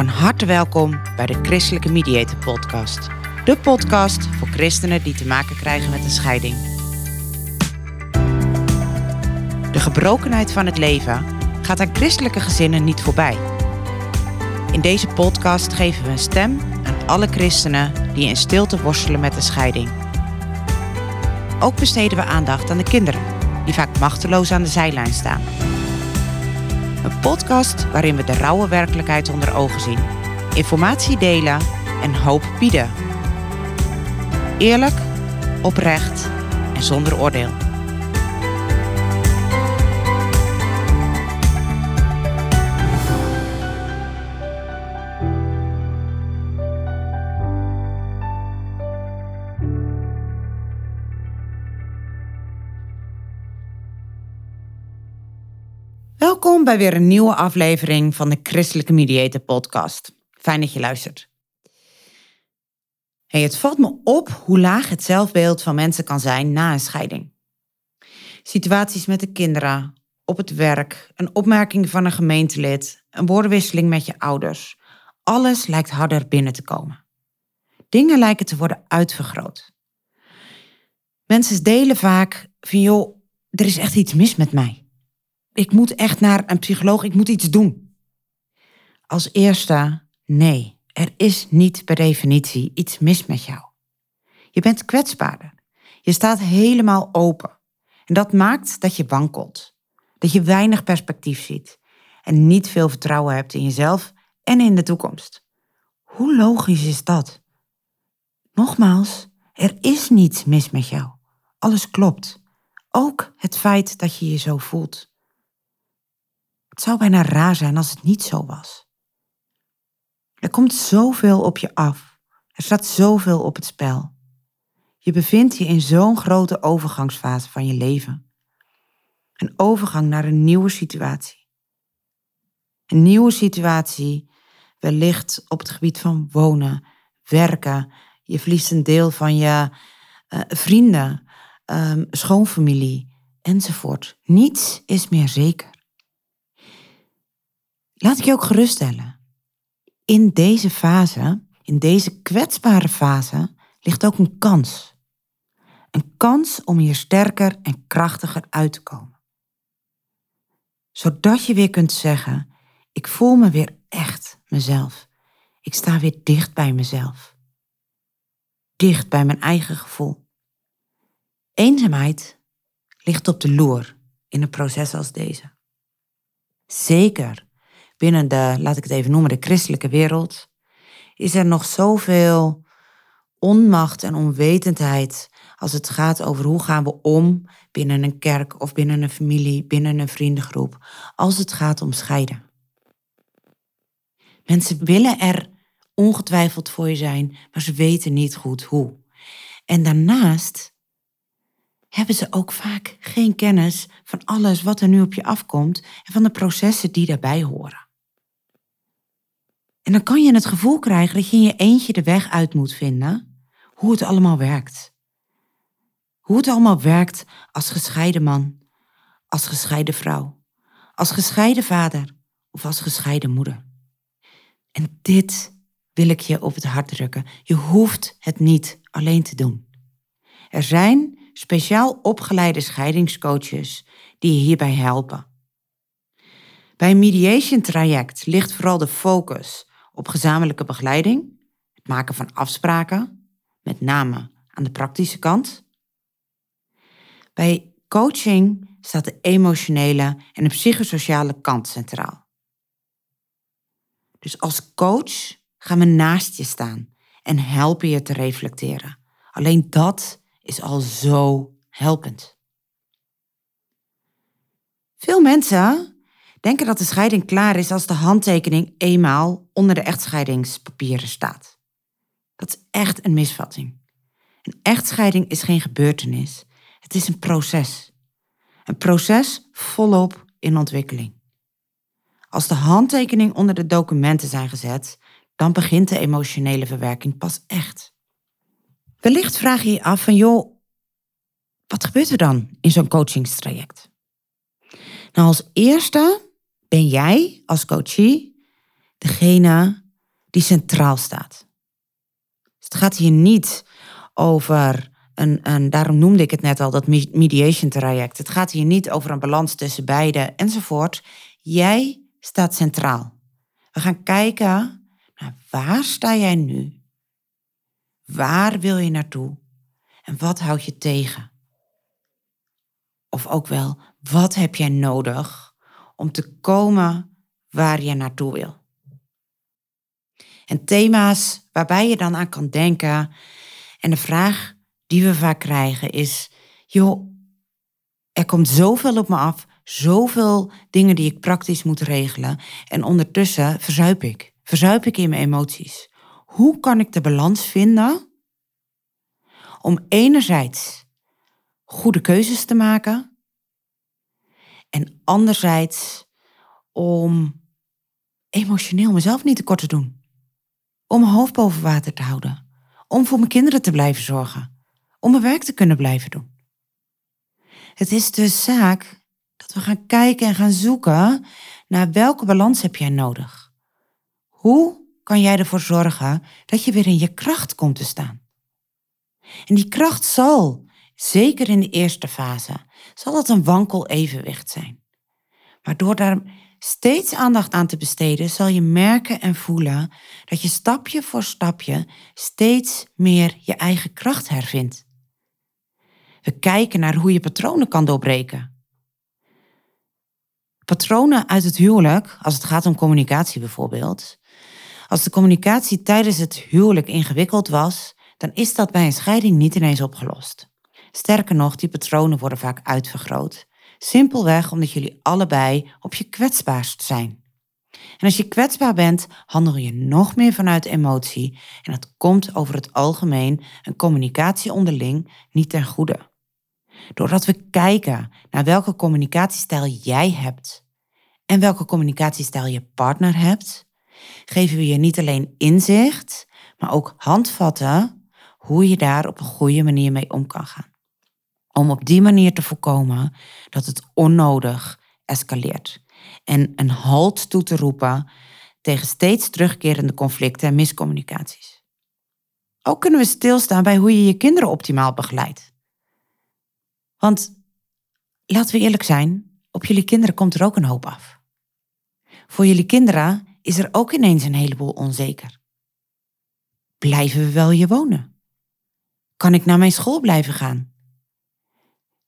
Van harte welkom bij de Christelijke Mediator Podcast. De podcast voor christenen die te maken krijgen met een scheiding. De gebrokenheid van het leven gaat aan christelijke gezinnen niet voorbij. In deze podcast geven we een stem aan alle christenen die in stilte worstelen met een scheiding. Ook besteden we aandacht aan de kinderen, die vaak machteloos aan de zijlijn staan. Een podcast waarin we de rauwe werkelijkheid onder ogen zien, informatie delen en hoop bieden. Eerlijk, oprecht en zonder oordeel. Welkom bij weer een nieuwe aflevering van de Christelijke Mediator Podcast. Fijn dat je luistert. Hey, het valt me op hoe laag het zelfbeeld van mensen kan zijn na een scheiding. Situaties met de kinderen, op het werk, een opmerking van een gemeentelid, een woordenwisseling met je ouders. Alles lijkt harder binnen te komen. Dingen lijken te worden uitvergroot. Mensen delen vaak van joh, er is echt iets mis met mij ik moet echt naar een psycholoog, ik moet iets doen. Als eerste, nee, er is niet per definitie iets mis met jou. Je bent kwetsbaarder. Je staat helemaal open. En dat maakt dat je wankelt. Dat je weinig perspectief ziet. En niet veel vertrouwen hebt in jezelf en in de toekomst. Hoe logisch is dat? Nogmaals, er is niets mis met jou. Alles klopt. Ook het feit dat je je zo voelt. Het zou bijna raar zijn als het niet zo was. Er komt zoveel op je af. Er staat zoveel op het spel. Je bevindt je in zo'n grote overgangsfase van je leven. Een overgang naar een nieuwe situatie. Een nieuwe situatie, wellicht op het gebied van wonen, werken. Je verliest een deel van je uh, vrienden, um, schoonfamilie enzovoort. Niets is meer zeker. Laat ik je ook geruststellen. In deze fase, in deze kwetsbare fase, ligt ook een kans. Een kans om hier sterker en krachtiger uit te komen. Zodat je weer kunt zeggen, ik voel me weer echt mezelf. Ik sta weer dicht bij mezelf. Dicht bij mijn eigen gevoel. Eenzaamheid ligt op de loer in een proces als deze. Zeker binnen de, laat ik het even noemen, de christelijke wereld, is er nog zoveel onmacht en onwetendheid als het gaat over hoe gaan we om binnen een kerk of binnen een familie, binnen een vriendengroep, als het gaat om scheiden. Mensen willen er ongetwijfeld voor je zijn, maar ze weten niet goed hoe. En daarnaast hebben ze ook vaak geen kennis van alles wat er nu op je afkomt en van de processen die daarbij horen. En dan kan je het gevoel krijgen dat je in je eentje de weg uit moet vinden hoe het allemaal werkt. Hoe het allemaal werkt als gescheiden man, als gescheiden vrouw, als gescheiden vader of als gescheiden moeder. En dit wil ik je op het hart drukken. Je hoeft het niet alleen te doen. Er zijn speciaal opgeleide scheidingscoaches die je hierbij helpen. Bij een mediation traject ligt vooral de focus op gezamenlijke begeleiding, het maken van afspraken, met name aan de praktische kant. Bij coaching staat de emotionele en de psychosociale kant centraal. Dus als coach gaan we naast je staan en helpen je te reflecteren. Alleen dat is al zo helpend. Veel mensen denken dat de scheiding klaar is als de handtekening eenmaal onder de echtscheidingspapieren staat. Dat is echt een misvatting. Een echtscheiding is geen gebeurtenis. Het is een proces. Een proces volop in ontwikkeling. Als de handtekening onder de documenten zijn gezet, dan begint de emotionele verwerking pas echt. Wellicht vraag je je af van joh, wat gebeurt er dan in zo'n coachingstraject? Nou, als eerste ben jij als coachie degene die centraal staat. Dus het gaat hier niet over een, een, daarom noemde ik het net al, dat mediation traject. Het gaat hier niet over een balans tussen beide enzovoort. Jij staat centraal. We gaan kijken naar waar sta jij nu? Waar wil je naartoe? En wat houd je tegen? Of ook wel, wat heb jij nodig om te komen waar je naartoe wil? En thema's waarbij je dan aan kan denken. En de vraag die we vaak krijgen is: joh, er komt zoveel op me af, zoveel dingen die ik praktisch moet regelen. En ondertussen verzuip ik. Verzuip ik in mijn emoties. Hoe kan ik de balans vinden om enerzijds goede keuzes te maken en anderzijds om emotioneel mezelf niet tekort te doen. Om mijn hoofd boven water te houden. Om voor mijn kinderen te blijven zorgen. Om mijn werk te kunnen blijven doen. Het is dus zaak dat we gaan kijken en gaan zoeken naar welke balans heb jij nodig. Hoe kan jij ervoor zorgen dat je weer in je kracht komt te staan? En die kracht zal, zeker in de eerste fase, zal het een wankel evenwicht zijn. Maar door daar steeds aandacht aan te besteden, zal je merken en voelen dat je stapje voor stapje steeds meer je eigen kracht hervindt. We kijken naar hoe je patronen kan doorbreken. Patronen uit het huwelijk, als het gaat om communicatie bijvoorbeeld. Als de communicatie tijdens het huwelijk ingewikkeld was, dan is dat bij een scheiding niet ineens opgelost. Sterker nog, die patronen worden vaak uitvergroot. Simpelweg omdat jullie allebei op je kwetsbaarst zijn. En als je kwetsbaar bent, handel je nog meer vanuit emotie en dat komt over het algemeen een communicatie onderling niet ten goede. Doordat we kijken naar welke communicatiestijl jij hebt en welke communicatiestijl je partner hebt, geven we je niet alleen inzicht, maar ook handvatten hoe je daar op een goede manier mee om kan gaan. Om op die manier te voorkomen dat het onnodig escaleert. En een halt toe te roepen tegen steeds terugkerende conflicten en miscommunicaties. Ook kunnen we stilstaan bij hoe je je kinderen optimaal begeleidt. Want laten we eerlijk zijn, op jullie kinderen komt er ook een hoop af. Voor jullie kinderen is er ook ineens een heleboel onzeker. Blijven we wel hier wonen? Kan ik naar mijn school blijven gaan?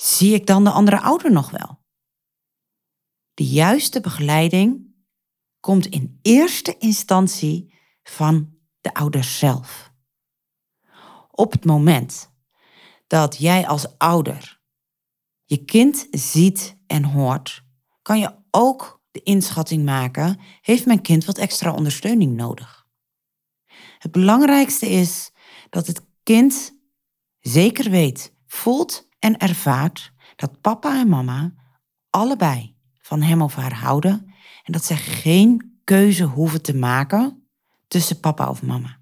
Zie ik dan de andere ouder nog wel? De juiste begeleiding komt in eerste instantie van de ouders zelf. Op het moment dat jij als ouder je kind ziet en hoort, kan je ook de inschatting maken, heeft mijn kind wat extra ondersteuning nodig? Het belangrijkste is dat het kind zeker weet, voelt en ervaart dat papa en mama allebei van hem of haar houden en dat zij geen keuze hoeven te maken tussen papa of mama.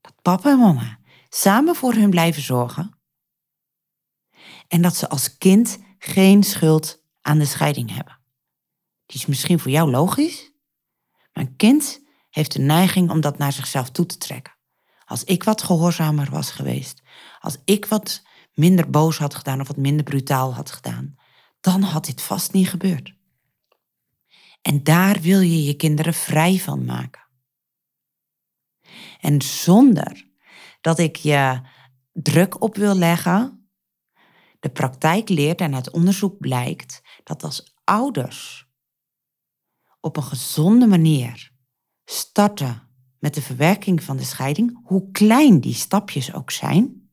Dat papa en mama samen voor hun blijven zorgen en dat ze als kind geen schuld aan de scheiding hebben. Die is misschien voor jou logisch, maar een kind heeft de neiging om dat naar zichzelf toe te trekken. Als ik wat gehoorzamer was geweest, als ik wat minder boos had gedaan of wat minder brutaal had gedaan, dan had dit vast niet gebeurd. En daar wil je je kinderen vrij van maken. En zonder dat ik je druk op wil leggen, de praktijk leert en het onderzoek blijkt dat als ouders op een gezonde manier starten met de verwerking van de scheiding, hoe klein die stapjes ook zijn,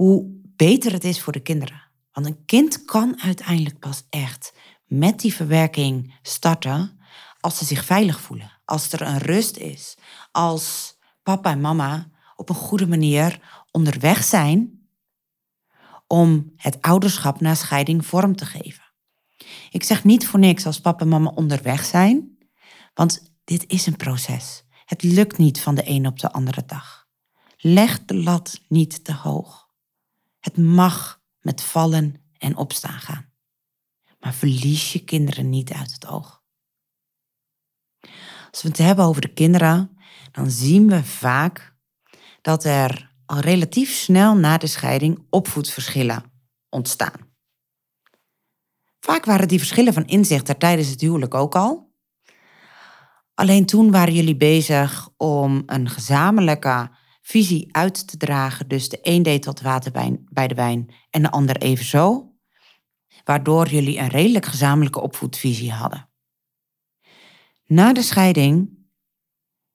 hoe beter het is voor de kinderen. Want een kind kan uiteindelijk pas echt met die verwerking starten als ze zich veilig voelen, als er een rust is, als papa en mama op een goede manier onderweg zijn om het ouderschap na scheiding vorm te geven. Ik zeg niet voor niks als papa en mama onderweg zijn, want dit is een proces. Het lukt niet van de een op de andere dag. Leg de lat niet te hoog. Het mag met vallen en opstaan gaan. Maar verlies je kinderen niet uit het oog. Als we het hebben over de kinderen, dan zien we vaak dat er al relatief snel na de scheiding opvoedverschillen ontstaan. Vaak waren die verschillen van inzicht er tijdens het huwelijk ook al. Alleen toen waren jullie bezig om een gezamenlijke visie uit te dragen. Dus de een deed wat water bij de wijn en de ander evenzo. Waardoor jullie een redelijk gezamenlijke opvoedvisie hadden. Na de scheiding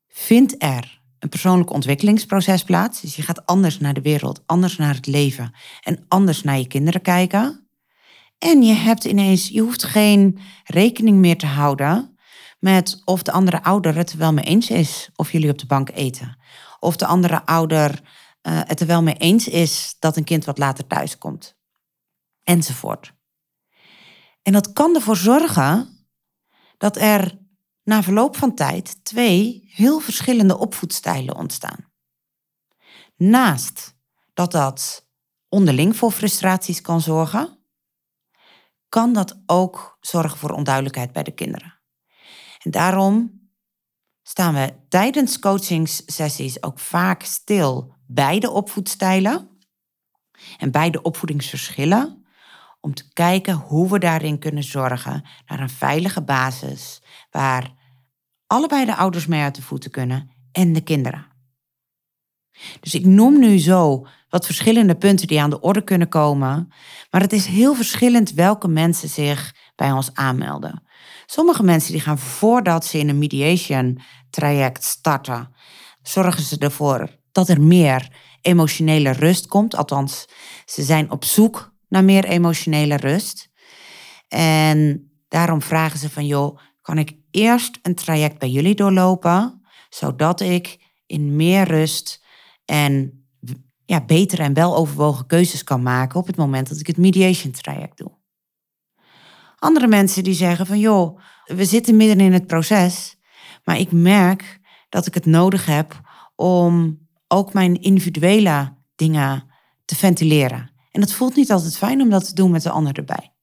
vindt er een persoonlijk ontwikkelingsproces plaats. Dus je gaat anders naar de wereld, anders naar het leven en anders naar je kinderen kijken. En je hebt ineens, je hoeft geen rekening meer te houden met of de andere ouder het wel mee eens is of jullie op de bank eten. Of de andere ouder uh, het er wel mee eens is dat een kind wat later thuis komt. Enzovoort. En dat kan ervoor zorgen dat er na verloop van tijd twee heel verschillende opvoedstijlen ontstaan. Naast dat dat onderling voor frustraties kan zorgen, kan dat ook zorgen voor onduidelijkheid bij de kinderen. En daarom staan we tijdens coachingssessies ook vaak stil bij de opvoedstijlen en bij de opvoedingsverschillen om te kijken hoe we daarin kunnen zorgen naar een veilige basis waar allebei de ouders mee uit de voeten kunnen en de kinderen. Dus ik noem nu zo wat verschillende punten die aan de orde kunnen komen, maar het is heel verschillend welke mensen zich bij ons aanmelden. Sommige mensen die gaan voordat ze in een mediation traject starten, zorgen ze ervoor dat er meer emotionele rust komt. Althans, ze zijn op zoek naar meer emotionele rust. En daarom vragen ze van, joh, kan ik eerst een traject bij jullie doorlopen, zodat ik in meer rust en ja, betere en weloverwogen keuzes kan maken op het moment dat ik het mediation traject doe. Andere mensen die zeggen van joh, we zitten midden in het proces, maar ik merk dat ik het nodig heb om ook mijn individuele dingen te ventileren. En het voelt niet altijd fijn om dat te doen met de ander erbij.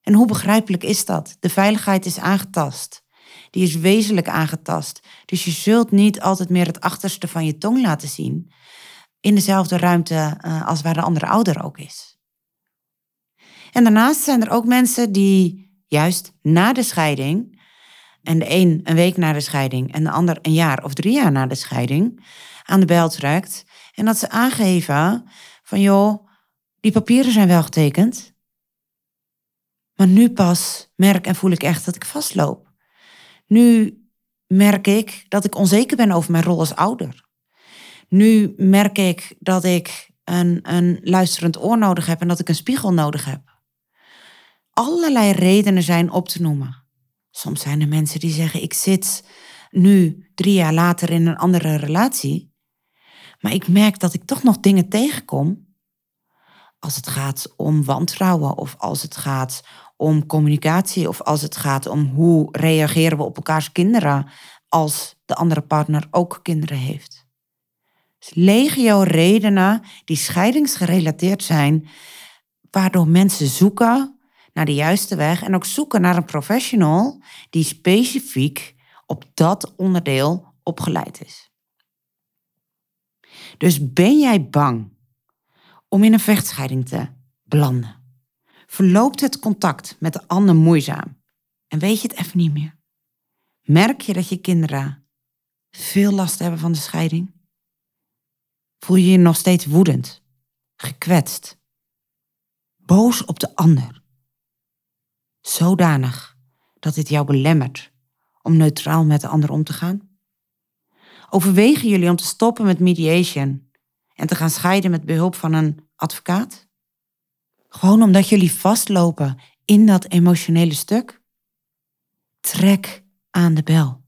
En hoe begrijpelijk is dat? De veiligheid is aangetast. Die is wezenlijk aangetast. Dus je zult niet altijd meer het achterste van je tong laten zien in dezelfde ruimte uh, als waar de andere ouder ook is. En daarnaast zijn er ook mensen die juist na de scheiding, en de een een week na de scheiding en de ander een jaar of drie jaar na de scheiding, aan de bel trekt. En dat ze aangeven van joh, die papieren zijn wel getekend, maar nu pas merk en voel ik echt dat ik vastloop. Nu merk ik dat ik onzeker ben over mijn rol als ouder. Nu merk ik dat ik een, een luisterend oor nodig heb en dat ik een spiegel nodig heb. Allerlei redenen zijn op te noemen. Soms zijn er mensen die zeggen: Ik zit nu drie jaar later in een andere relatie, maar ik merk dat ik toch nog dingen tegenkom. Als het gaat om wantrouwen of als het gaat om communicatie of als het gaat om hoe reageren we op elkaars kinderen als de andere partner ook kinderen heeft. Dus legio redenen die scheidingsgerelateerd zijn, waardoor mensen zoeken naar de juiste weg en ook zoeken naar een professional die specifiek op dat onderdeel opgeleid is. Dus ben jij bang om in een vechtscheiding te belanden? Verloopt het contact met de ander moeizaam en weet je het even niet meer? Merk je dat je kinderen veel last hebben van de scheiding? Voel je je nog steeds woedend, gekwetst, boos op de ander? Zodanig dat dit jou belemmert om neutraal met de ander om te gaan? Overwegen jullie om te stoppen met mediation en te gaan scheiden met behulp van een advocaat? Gewoon omdat jullie vastlopen in dat emotionele stuk? Trek aan de bel.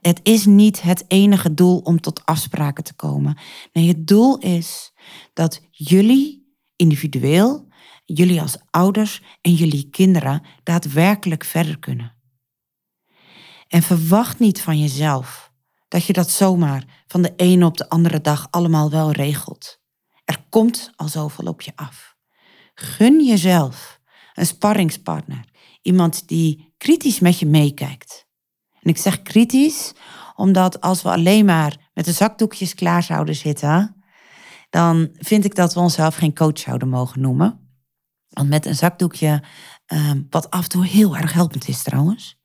Het is niet het enige doel om tot afspraken te komen. Nee, het doel is dat jullie individueel, jullie als ouders en jullie kinderen daadwerkelijk verder kunnen. En verwacht niet van jezelf dat je dat zomaar van de ene op de andere dag allemaal wel regelt. Er komt al zoveel op je af. Gun jezelf een sparringspartner, iemand die kritisch met je meekijkt En ik zeg kritisch, omdat als we alleen maar met de zakdoekjes klaar zouden zitten, dan vind ik dat we onszelf geen coach zouden mogen noemen. Want met een zakdoekje, ehm, wat af en toe heel erg helpend is trouwens,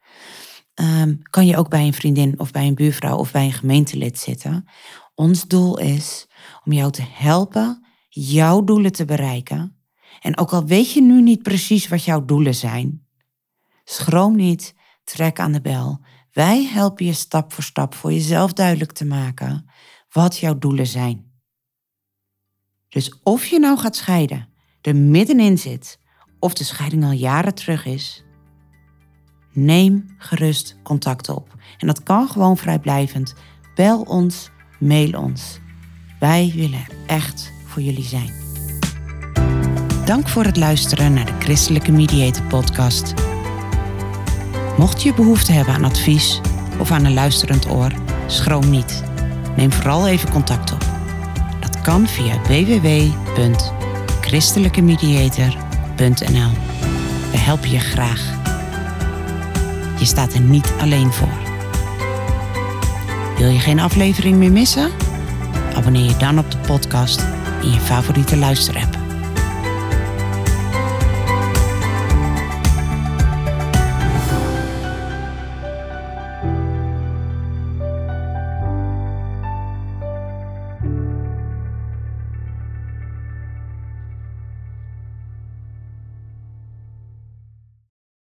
ehm, kan je ook bij een vriendin of bij een buurvrouw of bij een gemeentelid zitten. Ons doel is om jou te helpen jouw doelen te bereiken. En ook al weet je nu niet precies wat jouw doelen zijn, schroom niet, trek aan de bel. Wij helpen je stap voor stap voor jezelf duidelijk te maken wat jouw doelen zijn. Dus of je nou gaat scheiden, er middenin zit of de scheiding al jaren terug is, neem gerust contact op. En dat kan gewoon vrijblijvend. Bel ons, mail ons. Wij willen echt voor jullie zijn. Dank voor het luisteren naar de Christelijke Mediator Podcast. Mocht je behoefte hebben aan advies of aan een luisterend oor, schroom niet. Neem vooral even contact op. Dat kan via www.christelijkemediator.nl. We helpen je graag. Je staat er niet alleen voor. Wil je geen aflevering meer missen? Abonneer je dan op de podcast in je favoriete luisterapp.